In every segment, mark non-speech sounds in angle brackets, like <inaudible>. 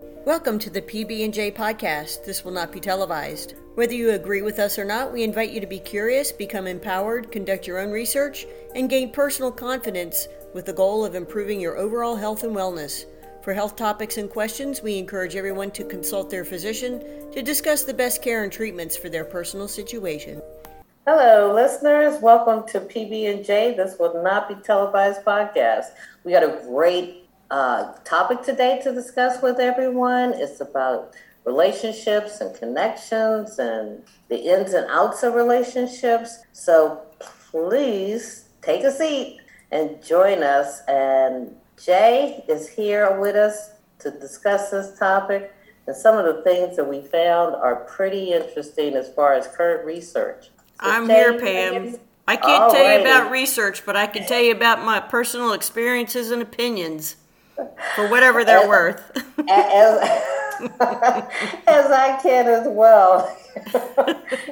Welcome to the PB&J podcast. This will not be televised. Whether you agree with us or not, we invite you to be curious, become empowered, conduct your own research, and gain personal confidence with the goal of improving your overall health and wellness. For health topics and questions, we encourage everyone to consult their physician to discuss the best care and treatments for their personal situation. Hello, listeners. Welcome to PB&J. This will not be televised podcast. We got a great uh, topic today to discuss with everyone. It's about relationships and connections and the ins and outs of relationships. So please take a seat and join us. And Jay is here with us to discuss this topic. And some of the things that we found are pretty interesting as far as current research. So I'm Jay, here, Pam. I can't tell you about research, but I can tell you about my personal experiences and opinions for whatever they're As- worth. <laughs> as, <laughs> as I can as well. <laughs>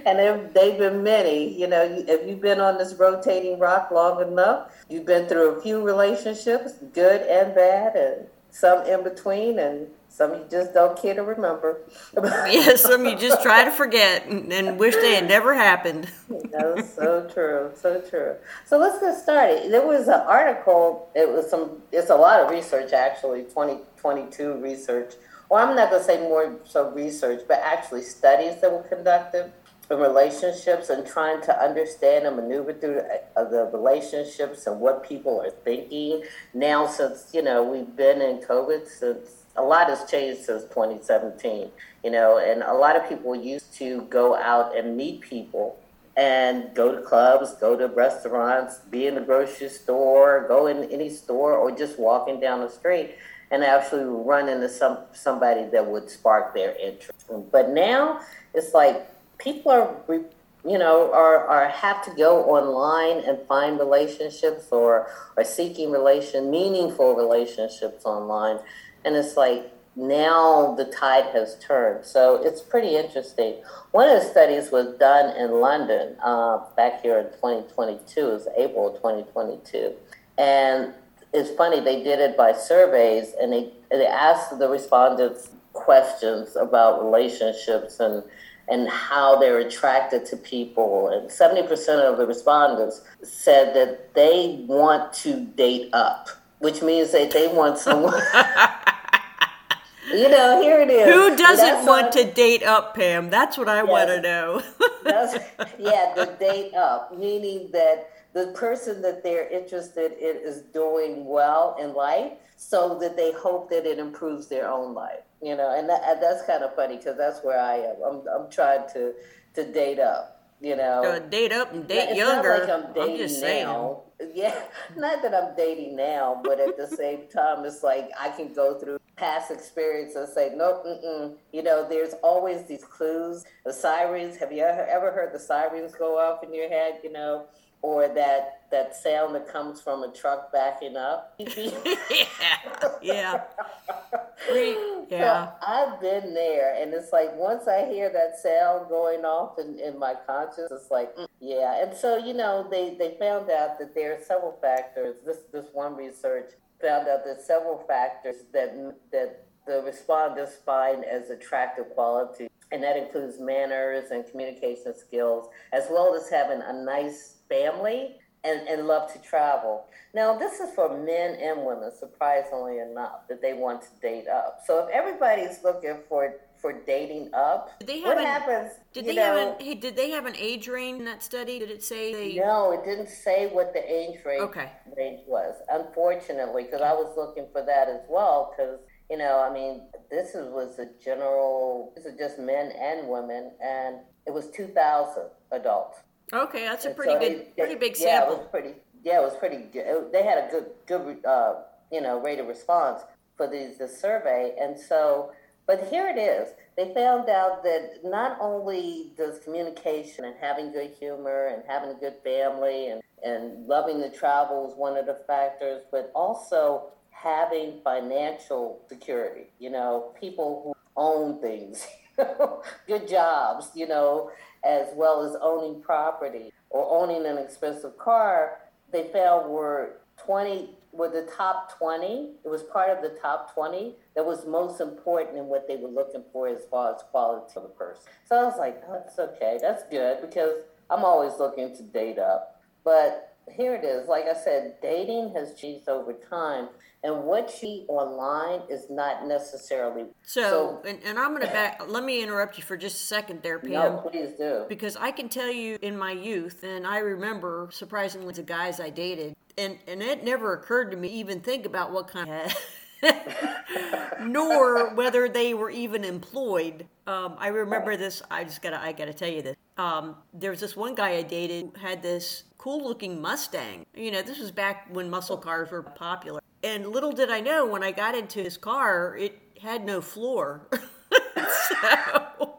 and if they've been many, you know, if you've been on this rotating rock long enough, you've been through a few relationships, good and bad, and some in between, and some you just don't care to remember. <laughs> yes, some you just try to forget and, and wish they had never happened. That's so true, so true. So let's get started. There was an article. It was some. It's a lot of research, actually. Twenty twenty two research. Well, I'm not going to say more so research, but actually studies that were conducted in relationships and trying to understand and maneuver through the, uh, the relationships and what people are thinking now. Since you know we've been in COVID since a lot has changed since 2017. You know, and a lot of people used to go out and meet people and go to clubs, go to restaurants, be in the grocery store, go in any store, or just walking down the street and actually run into some somebody that would spark their interest. But now it's like people are, you know, are, are have to go online and find relationships or are seeking relation meaningful relationships online, and it's like now the tide has turned. So it's pretty interesting. One of the studies was done in London uh, back here in 2022, it was April 2022. And it's funny, they did it by surveys and they, they asked the respondents questions about relationships and and how they're attracted to people. And 70% of the respondents said that they want to date up, which means that they want someone. <laughs> you know, here it is. Who doesn't want to date up, Pam? That's what I want to know. <laughs> <laughs> Yeah, the date up, meaning that the person that they're interested in is doing well in life, so that they hope that it improves their own life. You know, and, that, and that's kind of funny because that's where I am. I'm, I'm trying to to date up. You know, Uh, date up and date it's younger. Not like I'm dating just saying. now. Yeah, <laughs> not that I'm dating now, but at the same time, it's like I can go through past experience and say, nope, mm-mm. you know, there's always these clues. The sirens. Have you ever, heard the sirens go off in your head? You know, or that that sound that comes from a truck backing up. <laughs> yeah, yeah. <laughs> Yeah. So I've been there, and it's like once I hear that sound going off in, in my conscience, it's like, mm, yeah. And so, you know, they, they found out that there are several factors. This, this one research found out that several factors that, that the respondents find as attractive qualities, and that includes manners and communication skills, as well as having a nice family and, and love to travel. Now, this is for men and women, surprisingly enough, that they want to date up. So if everybody's looking for for dating up, Did they what have an- happens? Did they have an did they have an age range in that study? Did it say they No, it didn't say what the age range Okay. range was. Unfortunately, because I was looking for that as well. Because you know, I mean, this is, was a general. This is just men and women, and it was two thousand adults. Okay, that's a pretty so good they- pretty big Yeah, it sample. was pretty. Yeah, it was pretty good. They had a good, good, uh, you know, rate of response for these the survey, and so. But here it is. They found out that not only does communication and having good humor and having a good family and, and loving to travel is one of the factors, but also having financial security. You know, people who own things, <laughs> good jobs, you know, as well as owning property or owning an expensive car, they found were 20 were the top 20. It was part of the top 20 that was most important in what they were looking for as far as quality of the person. So I was like, oh, that's okay. That's good because I'm always looking to date up. But here it is. Like I said, dating has changed over time. And what you online is not necessarily so. so and, and, I'm going to back. Let me interrupt you for just a second there, Pam. No, please do. Because I can tell you in my youth, and I remember surprisingly the guys I dated, and and it never occurred to me even think about what kind of. <laughs> nor whether they were even employed. Um, I remember this. I just gotta. I gotta tell you this. Um, there was this one guy I dated who had this cool-looking Mustang. You know, this was back when muscle cars were popular. And little did I know, when I got into his car, it had no floor. <laughs> so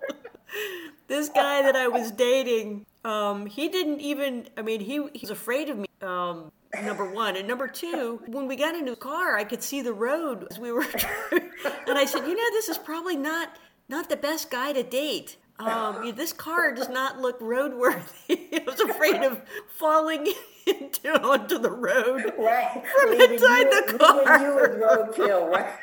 this guy that I was dating, um, he didn't even. I mean, he, he was afraid of me. Um, number one. And number two, when we got into the car, I could see the road as we were, <laughs> and I said, you know, this is probably not not the best guy to date. Um, this car does not look roadworthy. <laughs> I was afraid of falling <laughs> into onto the road right. from inside you, the car. You roadkill, right?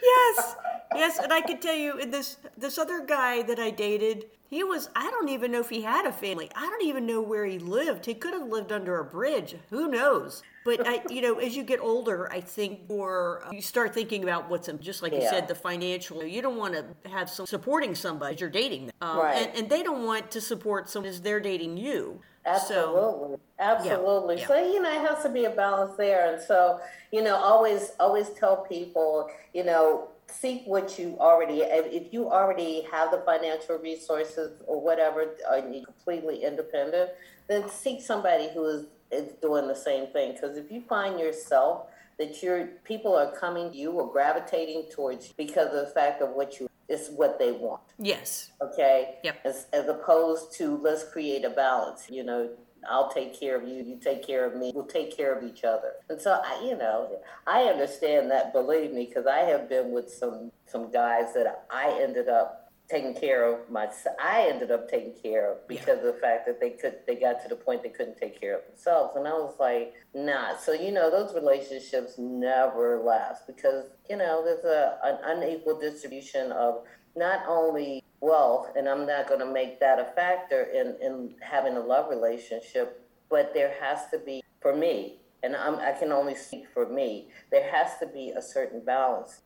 yes, yes, and I can tell you, in this this other guy that I dated, he was, I don't even know if he had a family. I don't even know where he lived. He could have lived under a bridge. Who knows? But I, you know, as you get older, I think, or you start thinking about what's just like yeah. you said, the financial. You don't want to have some supporting somebody you're dating, um, right? And, and, they don't want to support someone as they're dating you. Absolutely, so, absolutely. Yeah. So you know, it has to be a balance there, and so you know, always, always tell people, you know, seek what you already if you already have the financial resources or whatever and you're completely independent then seek somebody who is, is doing the same thing. Because if you find yourself that your people are coming to you or gravitating towards you because of the fact of what you is what they want. Yes. Okay? Yep. as, as opposed to let's create a balance you know I'll take care of you, you take care of me, we'll take care of each other. And so, I, you know, I understand that, believe me, because I have been with some, some guys that I ended up taking care of myself. I ended up taking care of because yeah. of the fact that they could, they got to the point they couldn't take care of themselves. And I was like, nah. So, you know, those relationships never last because, you know, there's a, an unequal distribution of not only wealth, and I'm not going to make that a factor in, in having a love relationship, but there has to be, for me, and I'm, i can only speak for me, there has to be a certain balance.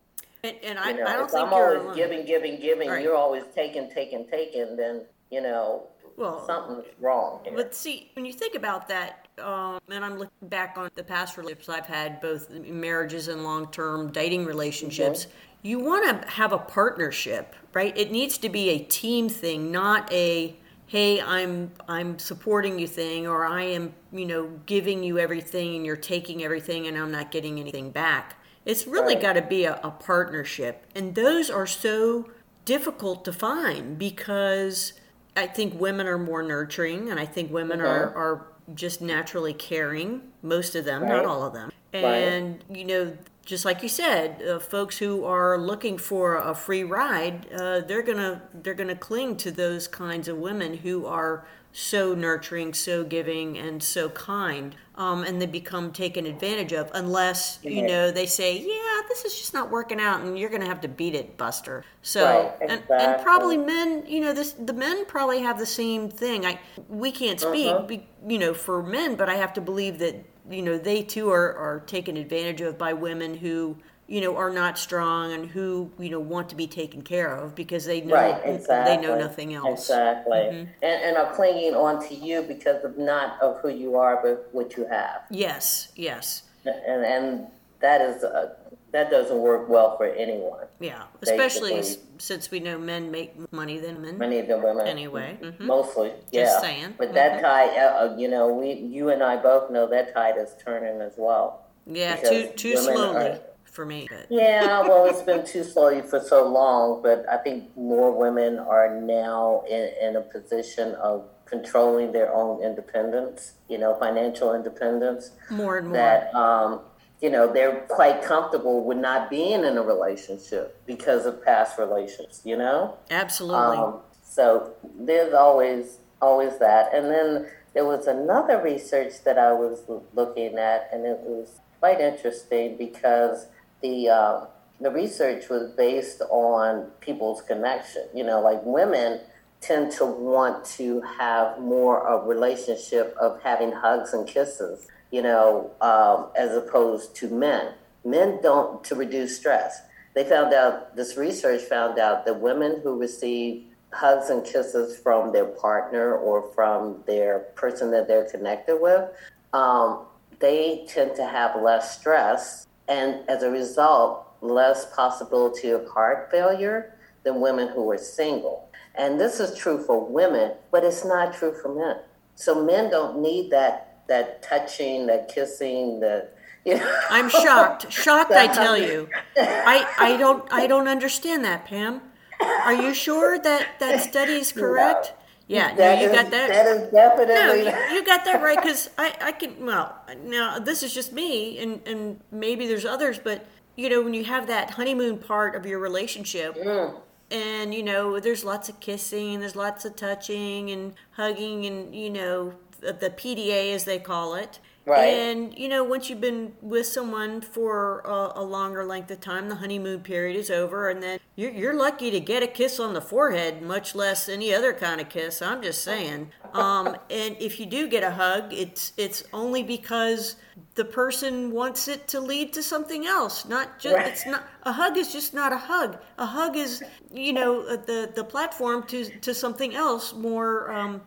And, and I, know, I, don't if think I'm always alone. giving, giving, giving, right. you're always taking, taking, taking, then, you know, well, something's wrong. Here. But see, when you think about that, um, and I'm looking back on the past relationships I've had, both marriages and long term dating relationships, mm-hmm you want to have a partnership, right? It needs to be a team thing, not a hey, I'm I'm supporting you thing or I am, you know, giving you everything and you're taking everything and I'm not getting anything back. It's really right. got to be a, a partnership. And those are so difficult to find because I think women are more nurturing and I think women are, uh-huh. are just naturally caring, most of them, right. not all of them. And, right. you know, just like you said, uh, folks who are looking for a free ride, uh, they're gonna they're gonna cling to those kinds of women who are so nurturing, so giving, and so kind, um, and they become taken advantage of unless you know they say, "Yeah, this is just not working out," and you're gonna have to beat it, Buster. So, right, exactly. and, and probably men, you know, this the men probably have the same thing. I we can't speak, uh-huh. be, you know, for men, but I have to believe that you know they too are, are taken advantage of by women who you know are not strong and who you know want to be taken care of because they know right, exactly. they know nothing else exactly mm-hmm. and, and are clinging on to you because of not of who you are but what you have yes yes and and that is a, that doesn't work well for anyone. Yeah, especially basically. since we know men make money than women. Many than women. Anyway, mm-hmm. mostly. Yeah. Just saying. But mm-hmm. that tide, uh, uh, you know, we, you and I both know that tide is turning as well. Yeah, too too slowly are, for me. But. Yeah, well, it's been too slowly for so long, but I think more women are now in, in a position of controlling their own independence. You know, financial independence. More and more. That um, you know, they're quite comfortable with not being in a relationship because of past relations, you know? Absolutely. Um, so there's always always that. And then there was another research that I was looking at, and it was quite interesting because the uh, the research was based on people's connection. You know, like women tend to want to have more of a relationship of having hugs and kisses. You know, um, as opposed to men. Men don't to reduce stress. They found out this research found out that women who receive hugs and kisses from their partner or from their person that they're connected with, um, they tend to have less stress and as a result, less possibility of heart failure than women who are single. And this is true for women, but it's not true for men. So men don't need that that touching, that kissing, that you know. I'm shocked. <laughs> Shocked I tell you. I, I don't I don't understand that, Pam. Are you sure that that study is correct? Yeah, no, you is, got that. That is definitely. No, you, you got that right because I, I can. Well, now this is just me, and and maybe there's others, but you know when you have that honeymoon part of your relationship, Mm. and you know there's lots of kissing, there's lots of touching and hugging, and you know the, PDA as they call it. Right. And you know, once you've been with someone for a, a longer length of time, the honeymoon period is over, and then you're, you're lucky to get a kiss on the forehead, much less any other kind of kiss. I'm just saying. Um, and if you do get a hug, it's it's only because the person wants it to lead to something else. Not just Right. it's not a hug is just not a hug. A hug is you know uh, the the platform to to something else more um,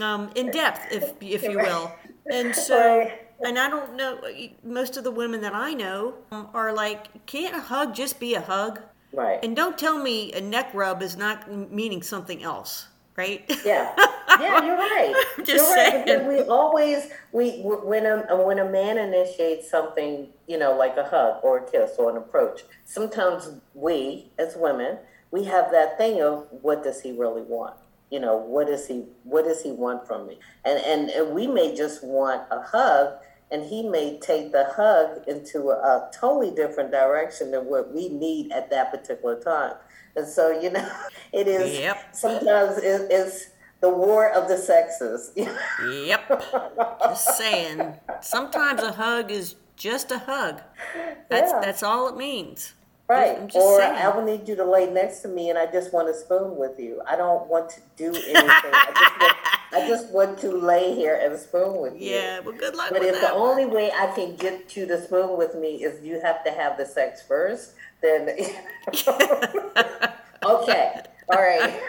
um, in depth, if if you will. And <laughs> so, Right. and I don't know, most of the women that I know um, are like, can't a hug just be a hug? Right. And don't tell me a neck rub is not meaning something else, right? Yeah, <laughs> yeah, you're right. Just you're saying. we always we when a when a man initiates something, you know, like a hug or a kiss or an approach. Sometimes we, as women, we have that thing of what does he really want? You know, what does he what does he want from me? And and, and we may just want a hug. And he may take the hug into a, a totally different direction than what we need at that particular time. And so, you know, <laughs> it is Yep. sometimes it, it's the war of the sexes. <laughs> Yep. Just saying. Sometimes a hug is just a hug. That's Yeah. that's all it means. Right. I'm just Or saying. I will need you to lay next to me and I just want to spoon with you. I don't want to do anything. I, just want, I just want to lay here and spoon with you. Yeah, well, good luck But if that. the only way I can get you to spoon with me is you have to have the sex first, then <laughs> okay, all right,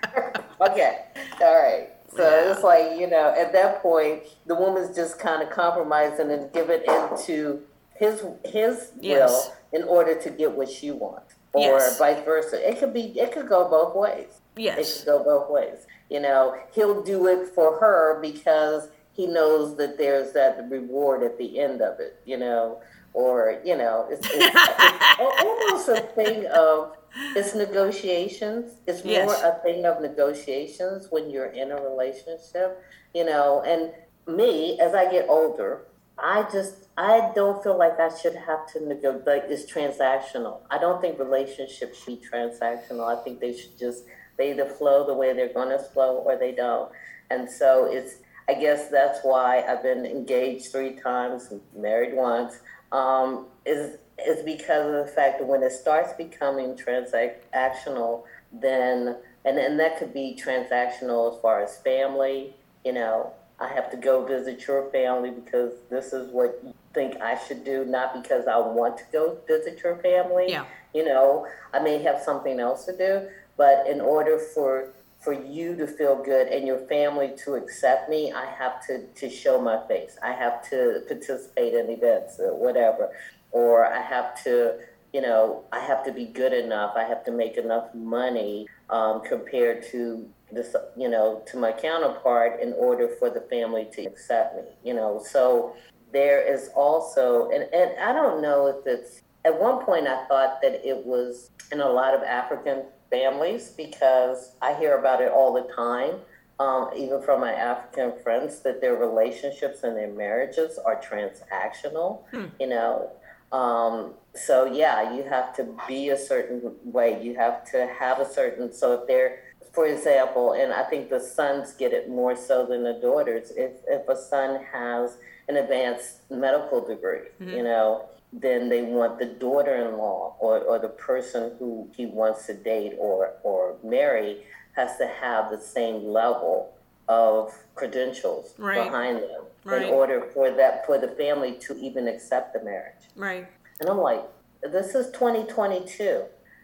<laughs> okay, all right. So Yeah. it's like you know, at that point, the woman's just kind of compromising and giving into his his Yes. will in order to get what she wants, or Yes. vice versa. It could be, it could go both ways. Yes, it should go both ways. You know, he'll do it for her because he knows that there's that reward at the end of it. You know, or you know, it's, it's, <laughs> it's almost a thing of it's negotiations. It's more Yes. a thing of negotiations when you're in a relationship. You know, and me as I get older, I just I don't feel like I should have to negotiate. It's transactional. I don't think relationships should be transactional. I think they should just they either flow the way they're going to flow or they don't. And so it's I guess that's why I've been engaged three times, married once. Um, is is because of the fact that when it starts becoming transactional, then and and that could be transactional as far as family. You know, I have to go visit your family because this is what you think I should do, not because I want to go visit your family. Yeah. You know, I may have something else to do, but in order for for you to feel good and your family to accept me, I have to, to show my face. I have to participate in events or whatever. Or I have to, you know, I have to be good enough. I have to make enough money um, compared to this, you know, to my counterpart in order for the family to accept me, you know. So there is also, and, and I don't know if it's, at one point I thought that it was in a lot of African families because I hear about it all the time, um, even from my African friends, that their relationships and their marriages are transactional, you know. Um, so, yeah, you have to be a certain way. You have to have a certain, so if they're, for example, and I think the sons get it more so than the daughters, if, if a son has an advanced medical degree, mm-hmm. you know, then they want the daughter-in-law or, or the person who he wants to date or, or marry has to have the same level of credentials right. behind them right. in order for that for the family to even accept the marriage. Right. And I'm like, this is 2022.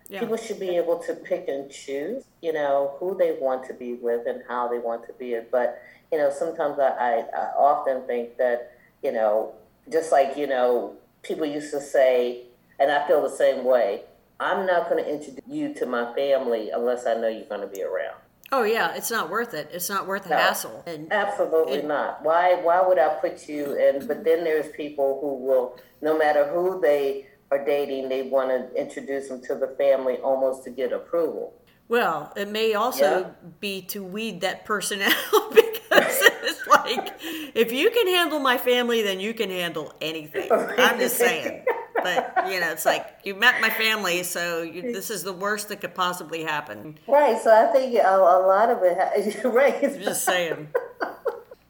Yeah. People should be able to pick and choose, you know, who they want to be with and how they want to be it. But, you know, sometimes I, I, I often think that, you know, just like, you know, people used to say, and I feel the same way, I'm not going to introduce you to my family unless I know you're going to be around. Oh yeah, it's not worth it. It's not worth the no, hassle. And absolutely it, not. Why? Why would I put you in? But then there's people who will, no matter who they are dating, they want to introduce them to the family almost to get approval. Well, it may also yeah. be to weed that person <laughs> out because it's like if you can handle my family, then you can handle anything. I'm just saying. But you know, it's like you met my family, so you, this is the worst that could possibly happen. Right. So I think a, a lot of it. <laughs> right. I'm just saying.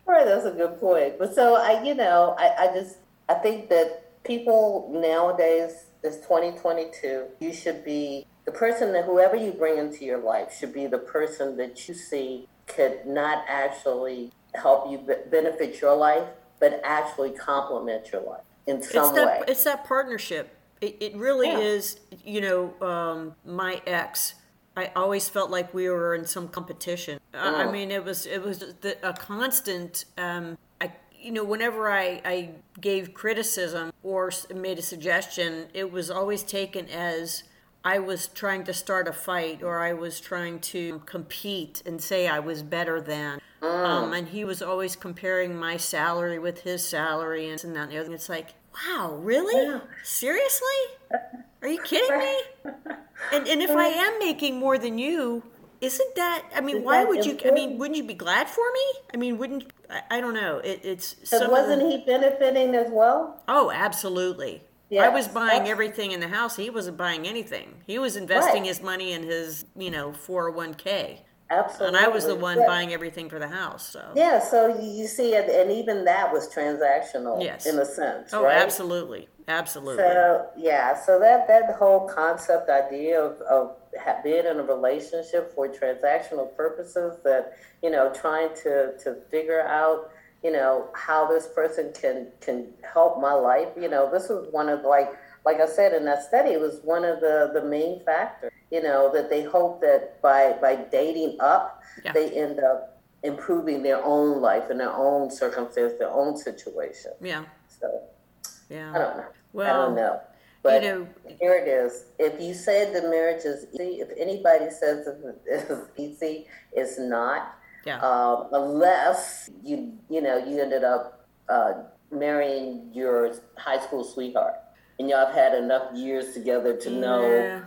right. That's a good point. But so I, you know, I, I just I think that people nowadays is 2022. You should be the person that whoever you bring into your life should be the person that you see could not actually help you benefit your life, but actually complement your life in some it's that, way. It's that partnership. It, it really yeah. is. You know, um, my ex. I always felt like we were in some competition. Mm. I mean, it was it was the, a constant. Um, I you know, whenever I, I gave criticism or made a suggestion, it was always taken as I was trying to start a fight or I was trying to compete and say I was better than. Mm. Um, and he was always comparing my salary with his salary and, that and the other. It's like, wow, really? Yeah. Seriously? <laughs> Are you kidding me? And, and if I am making more than you, isn't that? I mean, Is why would you? I mean, wouldn't you be glad for me? I mean, wouldn't I, I don't know. It, it's so wasn't he benefiting as well? Oh, absolutely. Yes, I was buying everything in the house. He wasn't buying anything. He was investing right. his money in his, you know, 401k. Absolutely. And I was the one yeah. buying everything for the house. So yeah, so you see, and even that was transactional, yes. in a sense. Oh, right? absolutely, absolutely. So yeah, so that that whole concept idea of, of being in a relationship for transactional purposes, that you know, trying to to figure out you know, how this person can can help my life. You know, this was one of like like I said in that study, it was one of the the main factors. You know, that they hope that by by dating up, yeah. they end up improving their own life and their own circumstance, their own situation. Yeah. So, yeah. I don't know. Well, I don't know. But you know, here it is. If you say the marriage is easy, if anybody says <laughs> it's easy, it's not. Yeah. Um, unless you you know you ended up uh, marrying your high school sweetheart, and y'all have had enough years together to know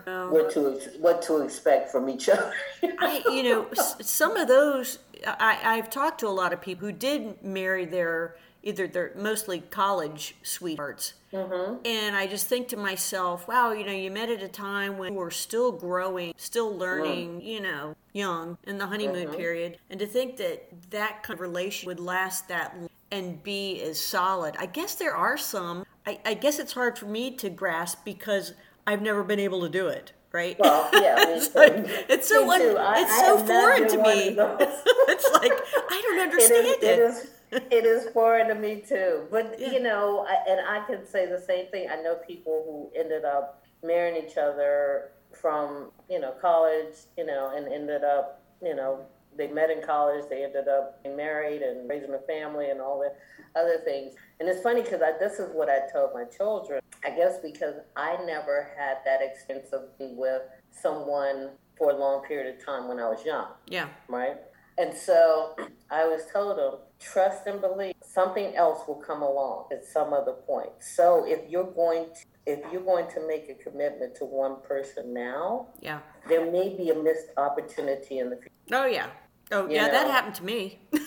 yeah. what to what to expect from each <laughs> other. I, you know, some of those I, I've talked to a lot of people who did marry their either they're mostly college sweethearts. Mm-hmm. And I just think to myself, wow, you know, you met at a time when we're still growing, still learning, mm. you know, young in the honeymoon mm-hmm. period. And to think that that kind of relation would last that long and be as solid. I guess there are some. I, I guess it's hard for me to grasp because I've never been able to do it right? Well, yeah, <laughs> it's, like, it's so un, it's I, so foreign to me. <laughs> it's like I don't understand <laughs> it. Is, it. it is <laughs> it is foreign to me too. But yeah. you know, I, and I can say the same thing. I know people who ended up marrying each other from you know college, you know, and ended up you know they met in college. They ended up being married and raising a family and all the other things. And it's funny because this is what I told my children. I guess because I never had that experience of being with someone for a long period of time when I was young. Yeah. Right. And so I always told them trust and believe something else will come along at some other point. So if you're going to if you're going to make a commitment to one person now, yeah, there may be a missed opportunity in the future. Oh yeah. Oh you yeah, know? that happened to me. <laughs>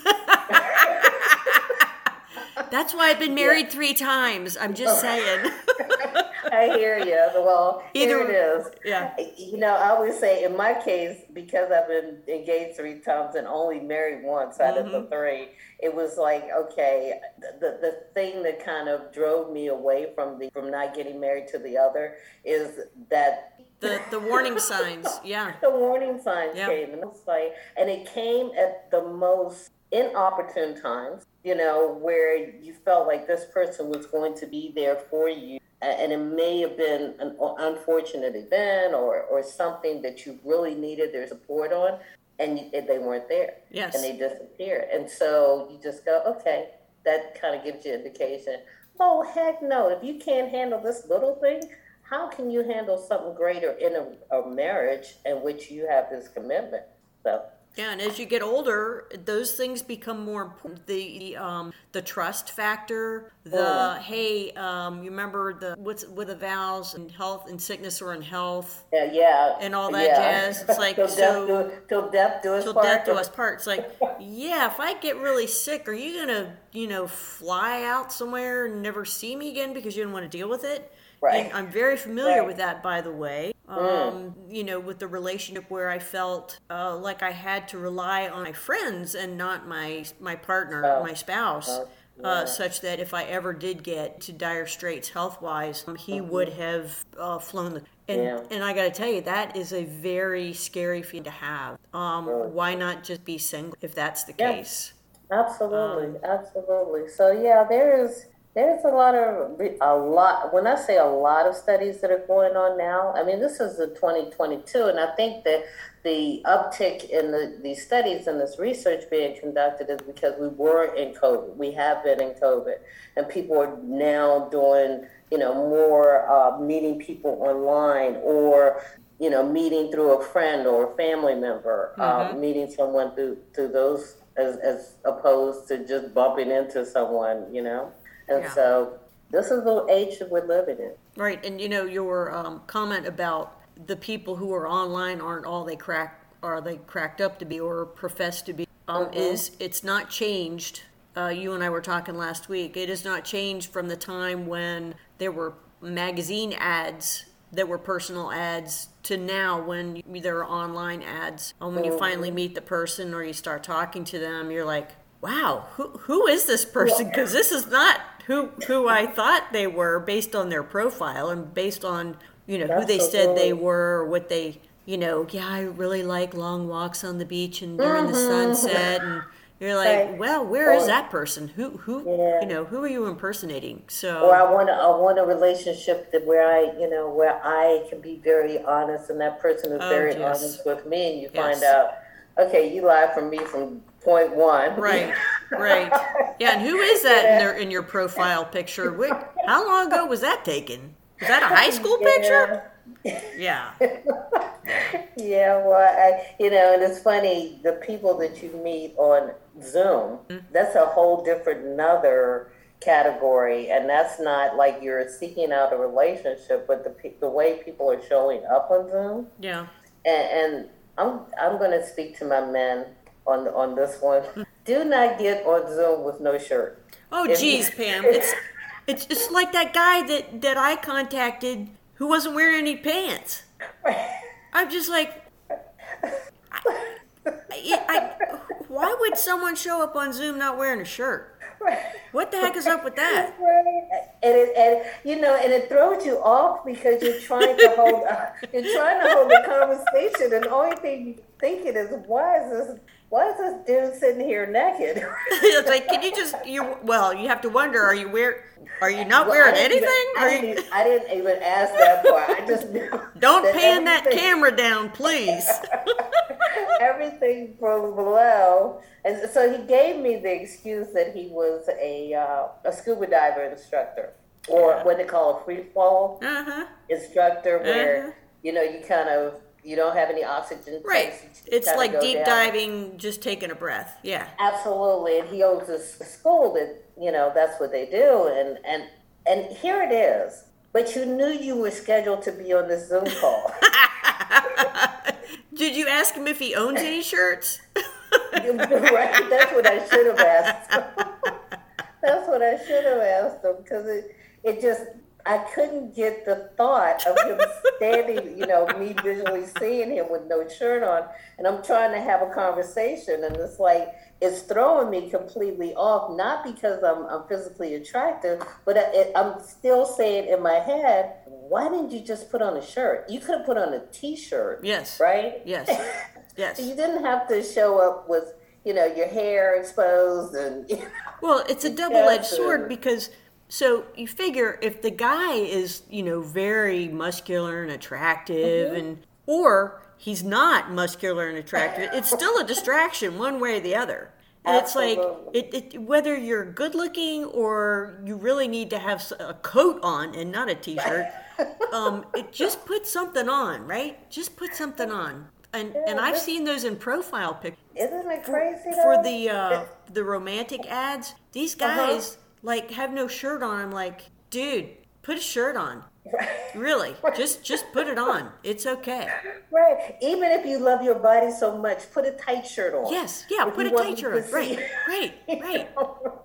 That's why I've been married yeah. three times. I'm just <laughs> saying. <laughs> <laughs> I hear you. Well, Either, here it is. Yeah. You know, I always say in my case, because I've been engaged three times and only married once out mm-hmm. of the mm-hmm. three, it was like, okay, the, the thing that kind of drove me away from the from not getting married to the other is that the the warning signs, yeah. <laughs> the warning signs yeah. came, and it's like, and it came at the most inopportune times. You know, where you felt like this person was going to be there for you, and it may have been an unfortunate event or or something that you really needed their support on, and you, they weren't there. Yes, and they disappeared, and so you just go, okay, that kind of gives you indication. Oh heck no! If you can't handle this little thing, how can you handle something greater in a, a marriage in which you have this commitment? So. Yeah, and as you get older, those things become more important. The um, the trust factor, the mm. hey, um, you remember the what's with the vows and health and sickness or in health, yeah, yeah, and all that yeah. jazz. It's like <laughs> till so death do, till death do us till part. death do us part. It's like yeah, if I get really sick, are you gonna you know fly out somewhere and never see me again because you don't want to deal with it? Right. And I'm very familiar right. with that, by the way. Mm. Um, you know, with the relationship where I felt uh, like I had to rely on my friends and not my my partner, oh. my spouse. Oh. Yeah. Uh, such that if I ever did get to dire straits health wise, um, he mm-hmm. would have uh, flown the. And, yeah. and I got to tell you, that is a very scary feeling to have. Um, Why not just be single if that's the yeah. case? Absolutely, um, absolutely. So yeah, there is there's a lot of a lot. When I say a lot of studies that are going on now, I mean this is the 2022, and I think that the uptick in the, the studies and this research being conducted is because we were in COVID. We have been in COVID, and people are now doing you know more uh, meeting people online or you know meeting through a friend or a family member, uh, mm-hmm. uh, meeting someone through through those as as opposed to just bumping into someone, you know. And yeah. so this is the age that we're living in. Right. And you know, your um, comment about the people who are online aren't all they crack are they cracked up to be or profess to be um, mm-hmm. is it's not changed. Uh, you and I were talking last week. It has not changed from the time when there were magazine ads that were personal ads to now when there are online ads. And when mm-hmm. you finally meet the person or you start talking to them, you're like, wow, who, who is this person? Because this is not who who I thought they were based on their profile and based on you know That's who they so said cool. they were or what they you know yeah I really like long walks on the beach and during mm-hmm. the sunset and you're like right. well where or, is that person who who yeah. you know who are you impersonating so or I want a, I want a relationship that where I you know where I can be very honest and that person is oh, very yes. honest with me and you yes. find out okay you lied from me from point one right right. Yeah, and who is that in, their, in your profile picture? Wait, how long ago was that taken? Was that a high school picture? Yeah. <laughs> yeah, well, I, you know, and it's funny, the people that you meet on Zoom, mm-hmm. that's a whole different another category and that's not like you're seeking out a relationship but the the way people are showing up on Zoom yeah and, and I'm I'm going to speak to my men on on this one. Do not get on Zoom with no shirt. Oh, geez, Pam, <laughs> it's it's just like that guy that that I contacted who wasn't wearing any pants. I'm just like, I, I, why would someone show up on Zoom not wearing a shirt? What the heck is up with that? And it, and you know, and it throws you off because you're trying to hold, uh, you're trying to hold the conversation, and the only thing you're thinking is, why is this why is this dude sitting here naked? <laughs> it's like, can you just you? Well, you have to wonder: Are you wear? Are you not well, wearing anything? Even, I, didn't, you... I, didn't, even ask that part. I just <laughs> don't that pan that camera down, please. <laughs> everything from below, and so he gave me the excuse that he was a uh, a scuba diver instructor, or yeah. what they call a free fall uh-huh. instructor, where uh-huh. you know you kind of you don't have any oxygen. Right. It's like deep down. diving, just taking a breath. Yeah. Absolutely. And he owns a school that, you know, that's what they do. And, and, and here it is. But you knew you were scheduled to be on this Zoom call. <laughs> Did you ask him if he owns any shirts? <laughs> right. That's what I should have asked. <laughs> That's what I should have asked him because it, it just I couldn't get the thought of him standing, you know, me visually seeing him with no shirt on, and I'm trying to have a conversation, and it's like it's throwing me completely off. Not because I'm, I'm physically attractive, but it, I'm still saying in my head, why didn't you just put on a shirt? You could have put on a T-shirt. Yes. Right. Yes. <laughs> Yes. so you didn't have to show up with you know your hair exposed and. You know, well, it's a <laughs> double-edged sword because so you figure if the guy is, you know, very muscular and attractive mm-hmm. and or he's not muscular and attractive, it's still a distraction one way or the other. And Absolutely. it's like it, it, whether you're good looking or you really need to have a coat on and not a t-shirt. <laughs> um, it just put something on, right? Just put something on. And yeah, and I've seen those in profile pictures. Isn't it crazy? For, for the uh, the romantic ads, these uh-huh. guys uh-huh like have no shirt on. I'm like, dude, put a shirt on. really, <laughs> just just put it on. It's okay. Right. Even if you love your body so much, put a tight shirt on. Yes. Yeah. Put a tight shirt on. Right. <laughs> Right. Right.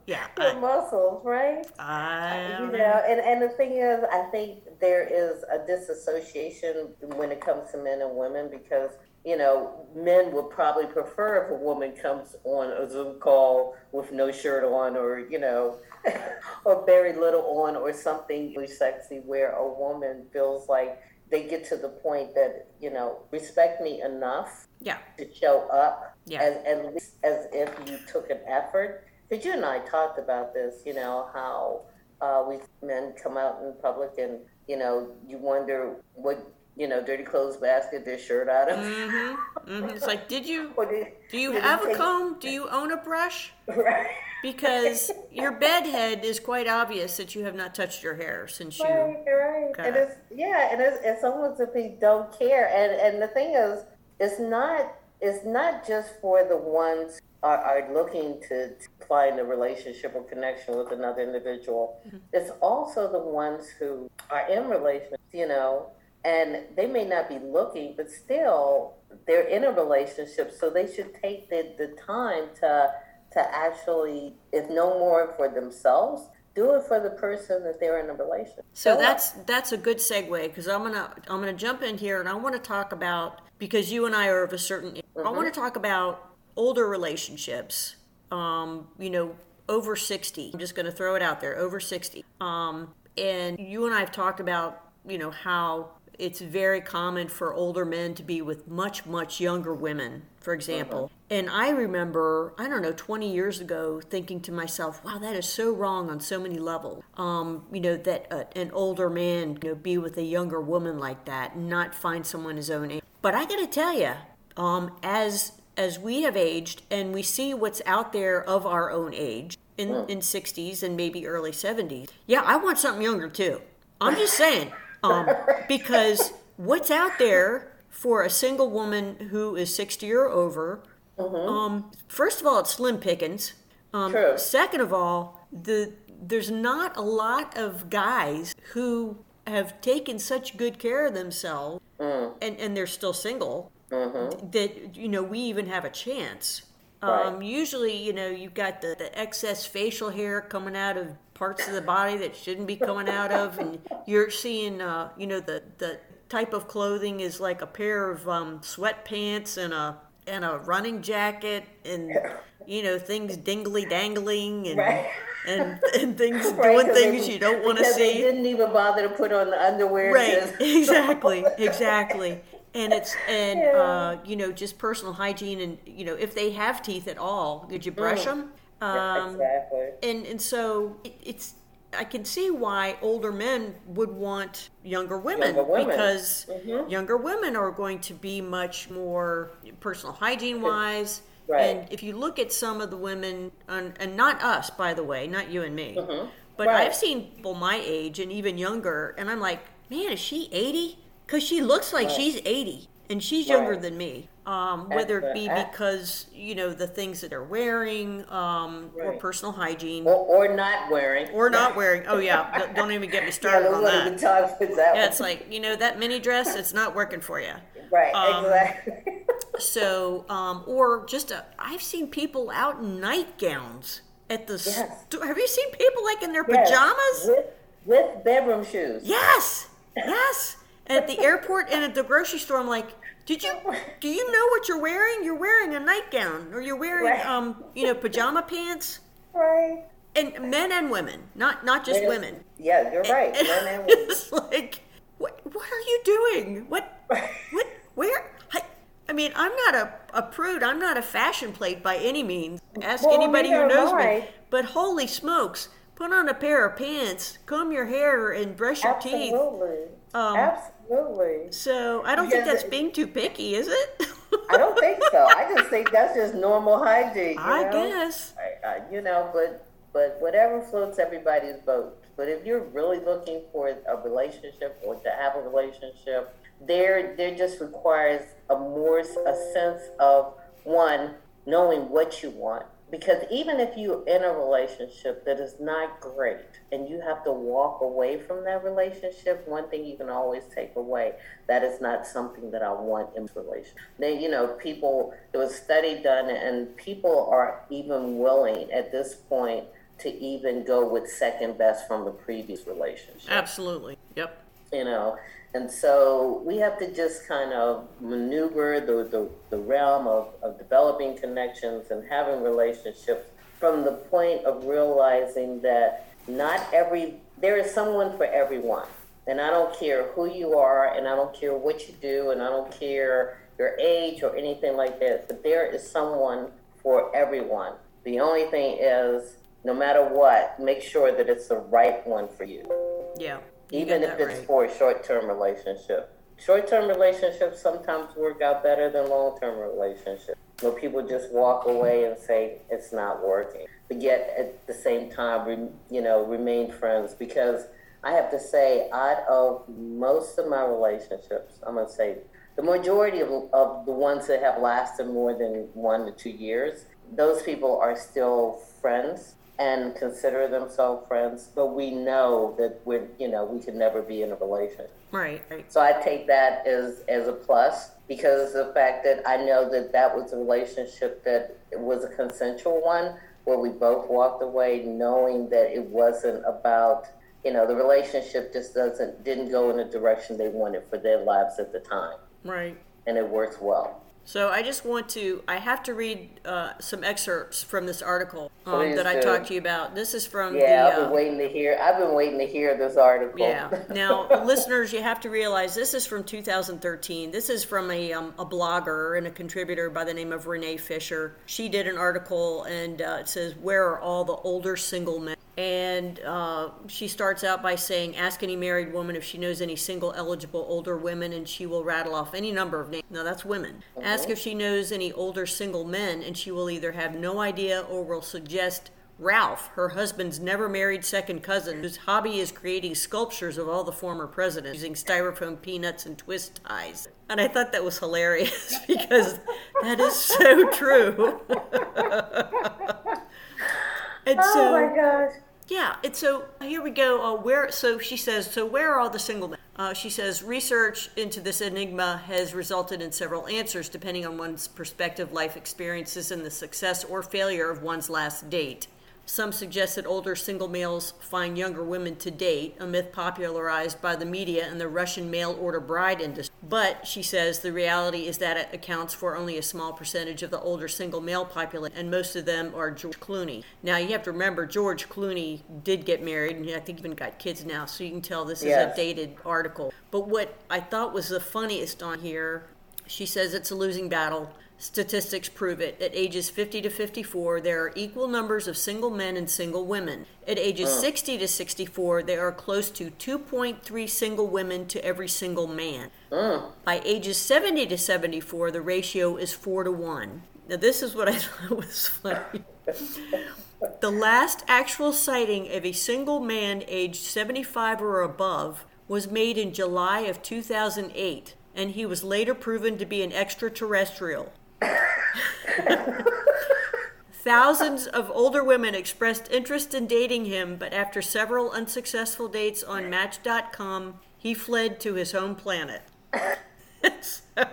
Yeah. <laughs> Your I, muscles, right? I, uh, you know, and and the thing is, I think there is a disassociation when it comes to men and women because you know, men would probably prefer if a woman comes on a Zoom call with no shirt on or, you know, <laughs> or very little on or something really sexy where a woman feels like they get to the point that, you know, respect me enough yeah. to show up yeah. as, at least as if you took an effort. Because you and I talked about this, you know, how uh, we men come out in public and, you know, you wonder what you know, dirty clothes basket, their shirt out of. Mm-hmm. mm-hmm. It's like, did you <laughs> did, do you have a comb? Do you own a brush? <laughs> Right. Because your bed head is quite obvious that you have not touched your hair since you. Right, right. And it's yeah, and it's, it's almost if they don't care. And and the thing is, it's not it's not just for the ones are, are looking to, to find a relationship or connection with another individual. Mm-hmm. It's also the ones who are in relationships, you know, and they may not be looking, but still they're in a relationship, so they should take the, the time to to actually, if no more for themselves, do it for the person that they're in a relationship. So that's that's a good segue because I'm gonna I'm gonna jump in here and I want to talk about because you and I are of a certain. Mm-hmm. I want to talk about older relationships. Um, you know, over sixty. I'm just gonna throw it out there, over sixty. Um, and you and I have talked about you know how it's very common for older men to be with much, much younger women, for example. Uh-huh. And I remember, I don't know, 20 years ago, thinking to myself, wow, that is so wrong on so many levels. Um, you know, that uh, an older man, you know, be with a younger woman like that, not find someone his own age. But I got to tell you, um, as as we have aged and we see what's out there of our own age in, in 60s and maybe early 70s, yeah, I want something younger too. I'm just saying. Um, because what's out there for a single woman who is 60 or over, mm-hmm. um, first of all, it's slim pickings. Um, True. Second of all, the there's not a lot of guys who have taken such good care of themselves mm. and, and they're still single mm-hmm. that you know we even have a chance Right. Um, usually, you know, you've got the, the excess facial hair coming out of parts of the body that shouldn't be coming out of, and you're seeing, uh, you know, the the type of clothing is like a pair of um, sweatpants and a and a running jacket, and you know, things dingly dangling and. Right. And, and things <laughs> right, doing things they, you don't want to see. They didn't even bother to put on the underwear. Right, <laughs> exactly, exactly and it's and <laughs> yeah. uh, you know just personal hygiene and you know if they have teeth at all did you brush mm. them um, exactly and and so it, it's I can see why older men would want younger women, younger women. because mm-hmm. younger women are going to be much more personal hygiene wise. Right. And if you look at some of the women, and, and not us, by the way, not you and me, mm-hmm. but right. I've seen people my age and even younger, and I'm like, man, is she 80? because she looks like right. she's 80 and she's younger right. than me um, whether it be because you know the things that they're wearing um, right. or personal hygiene or, or, not wearing or not <laughs> wearing oh yeah don't even get me started yeah, on that, that yeah it's like you know that mini dress it's not working for you right um, exactly <laughs> so um, or just i have seen people out in nightgowns at the yes. have you seen people like in their yes. pajamas with with bedroom shoes. Yes, yes. At the airport and at the grocery store, I'm like, did you do you know what you're wearing? You're wearing a nightgown, or you're wearing Right. um, you know, pajama pants. Right. And men and women, not not just women. Yeah, you're right. And Men and <laughs> women. it's like, what what are you doing? What <laughs> what where? I, I mean, I'm not a, a prude. I'm not a fashion plate by any means. Ask Well, anybody who knows me. But holy smokes, put on a pair of pants, comb your hair, and brush your teeth. Absolutely. Um, Absolutely. So I don't think Because that's being too picky, is it? I don't think so. <laughs> I just think that's just normal hygiene. I know? guess. I, I, you know, but but whatever floats everybody's boat. But if you're really looking for a relationship or to have a relationship, there there just requires a more a sense of one knowing what you want. Because even if you're in a relationship that is not great and you have to walk away from that relationship, one thing you can always take away that is not something that I want in a relationship. Then, you know, people, there was study done, and people are even willing at this point to even go with second best from the previous relationship Absolutely. Yep. You know? And so we have to just kind of maneuver the, the, the realm of, of developing connections and having relationships from the point of realizing that not every there is someone for everyone. And i don't care who you are and i don't care what you do and i don't care your age or anything like that but there is someone for everyone. The only thing is no matter what make sure that it's the right one for you. Yeah. Even if it's right. for a short-term relationship. Short-term relationships sometimes work out better than long-term relationships. Where people just walk away and say it's not working, but yet at the same time, you know, remain friends. Because I have to say, out of most of my relationships, I'm gonna say the majority of, of the ones that have lasted more than one to two years, those people are still friends and consider themselves friends, but we know that we're, you know, we could never be in a relationship. Right. Right. So I take that as, as a plus because the fact that I know that that was a relationship that was a consensual one where we both walked away knowing that it wasn't about, you know, the relationship just doesn't, didn't go in the direction they wanted for their lives at the time. Right. And it works well. So I just want to, I have to read uh, some excerpts from this article um, that I do. talked to you about. This is from Yeah, I've the. been Uh, waiting to hear, I've been waiting to hear this article. yeah. Now, <laughs> listeners, you have to realize this is from 2013. This is from a, um, a blogger and a contributor by the name of Renee Fisher. She did an article and uh, it says, Where are all the older single men? And uh, she starts out by saying, Ask any married woman if she knows any single eligible older women, and she will rattle off any number of names. No, that's women. Ask if she knows any older single men, and she will either have no idea or will suggest Ralph, her husband's never married second cousin, whose hobby is creating sculptures of all the former presidents using styrofoam peanuts and twist ties. And I thought that was hilarious <laughs> because that is so true. <laughs> and Oh so, my gosh. Yeah, and so here we go. Uh, where? So she says. So where are all the single men? Uh, she says research into this enigma has resulted in several answers depending on one's perspective, life experiences, and the success or failure of one's last date. Some suggest that older single males find younger women to date, a myth popularized by the media and the Russian mail order bride industry. But, she says, the reality is that it accounts for only a small percentage of the older single male population, and most of them are George Clooney. Now, you have to remember, George Clooney did get married, and I think even got kids now, so you can tell this is a dated article. But what I thought was the funniest on here, she says it's a losing battle. Statistics prove it. At ages 50 to 54, there are equal numbers of single men and single women. At ages 60 to 64, there are close to 2.3 single women to every single man. By ages 70 to 74, the ratio is 4 to 1. Now, this is what I <laughs> thought was funny. the last actual sighting of a single man aged 75 or above was made in July of 2008, and he was later proven to be an extraterrestrial. Thousands of older women expressed interest in dating him, but after several unsuccessful dates on Match.com, he fled to his home planet. <laughs> so,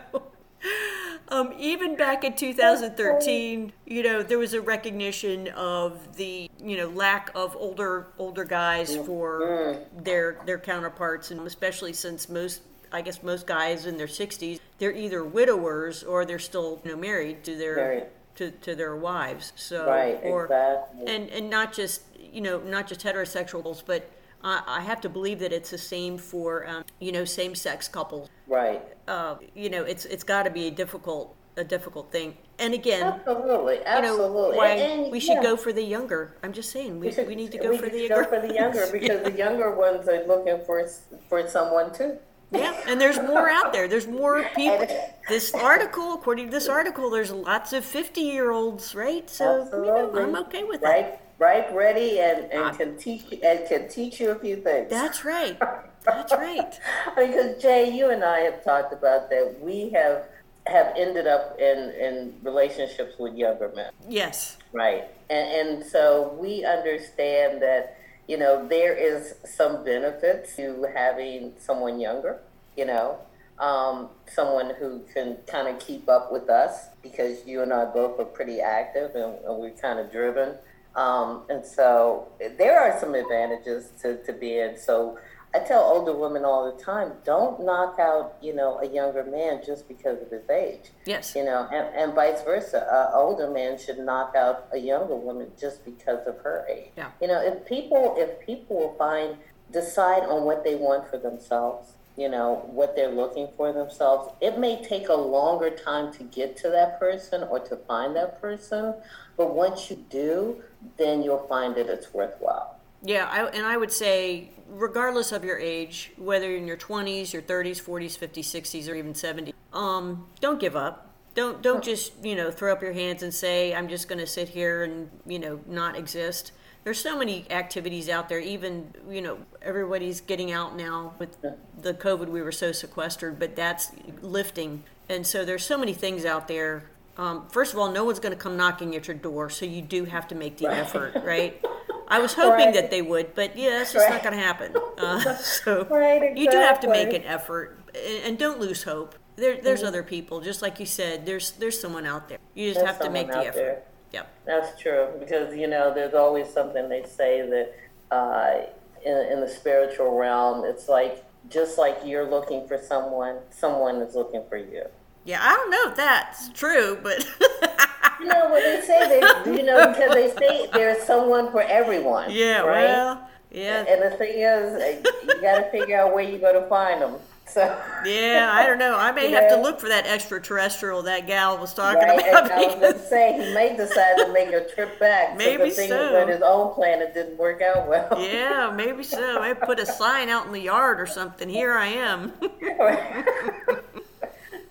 Um, even back in 2013, you know, there was a recognition of the, you know, lack of older older guys for their their counterparts, and especially since most, I guess, most guys in their 60s, they're either widowers or they're still, you know, married to their Married. to, to their wives. So Right, or exactly. and and not just you know not just heterosexuals, but I, I have to believe that it's the same for um, you know same sex couples. Right. Uh, you know, it's it's got to be a difficult a difficult thing. And again, Absolutely. you know, Absolutely. why And- we should yeah. go for the younger. I'm just saying we, we, need to go we for the should younger. Go for the younger <laughs> because the younger ones are looking for for someone too. Yeah, and there's more out there. There's more <laughs> people. This article, according to this article, there's lots of 50 year olds, right? So you know, I'm okay with that. Right, right, ready, and, and I- can teach and can teach you a few things. That's right. <laughs> That's right. because Jay, you and I have talked about that. We have have ended up in in relationships with younger men. Yes. Right. And, and so we understand that, you know, there is some benefit to having someone younger, you know, um, someone who can kind of keep up with us because you and I both are pretty active and, and we're kind of driven. Um, and so there are some advantages to, to being so. I tell older women all the time, don't knock out, you know, a younger man just because of his age Yes. you know, and, and vice versa. An older man should knock out a younger woman just because of her age. Yeah. You know, if people if people will find decide on what they want for themselves, you know, what they're looking for themselves, it may take a longer time to get to that person or to find that person, but once you do, then you'll find that it's worthwhile. Yeah, I, and I would say, regardless of your age, whether you're in your 20s, your 30s, 40s, 50s, 60s, or even 70s, um, don't give up. Don't don't just you know throw up your hands and say I'm just going to sit here and you know not exist. There's so many activities out there. Even you know everybody's getting out now with the COVID. We were so sequestered, but that's lifting, and so there's so many things out there. Um, first of all, no one's going to come knocking at your door, so you do have to make the effort, right? <laughs> I was hoping Right. that they would, but yeah, that's just not going to happen. Uh, <laughs> so <laughs> Right, you do have to make an effort, and, don't lose hope. There, there's other people, just like you said. There's there's someone out there. You just There's have to make the effort. there. Yep. That's true because you know there's always something they say that uh, in, in the spiritual realm it's like just like you're looking for someone, someone is looking for you. Yeah, I don't know if that's true, but <laughs> You know what they say? They, you know because they say there's someone for everyone. yeah, right. well, yeah, and the thing is, uh, you got to figure out where you're going to find them. So yeah. I don't know. I may have to look for that extraterrestrial that gal was talking Right, about. I was going to say he may decide to make a trip back. Maybe so the thing so. is his own planet didn't work out well. yeah, maybe so. I put a sign out in the yard or something. Here I am. <laughs>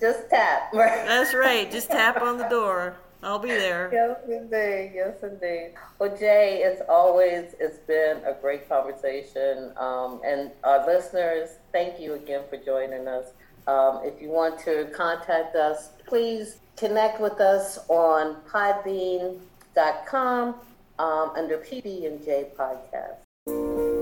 Just tap. Right. That's right. Just tap on the door. I'll be there. Yes, indeed. Yes, indeed. Well, Jay, it's always it's been a great conversation, um, and our listeners, thank you again for joining us. Um, if you want to contact us, please connect with us on Podbean.com um, under PB and J Podcast.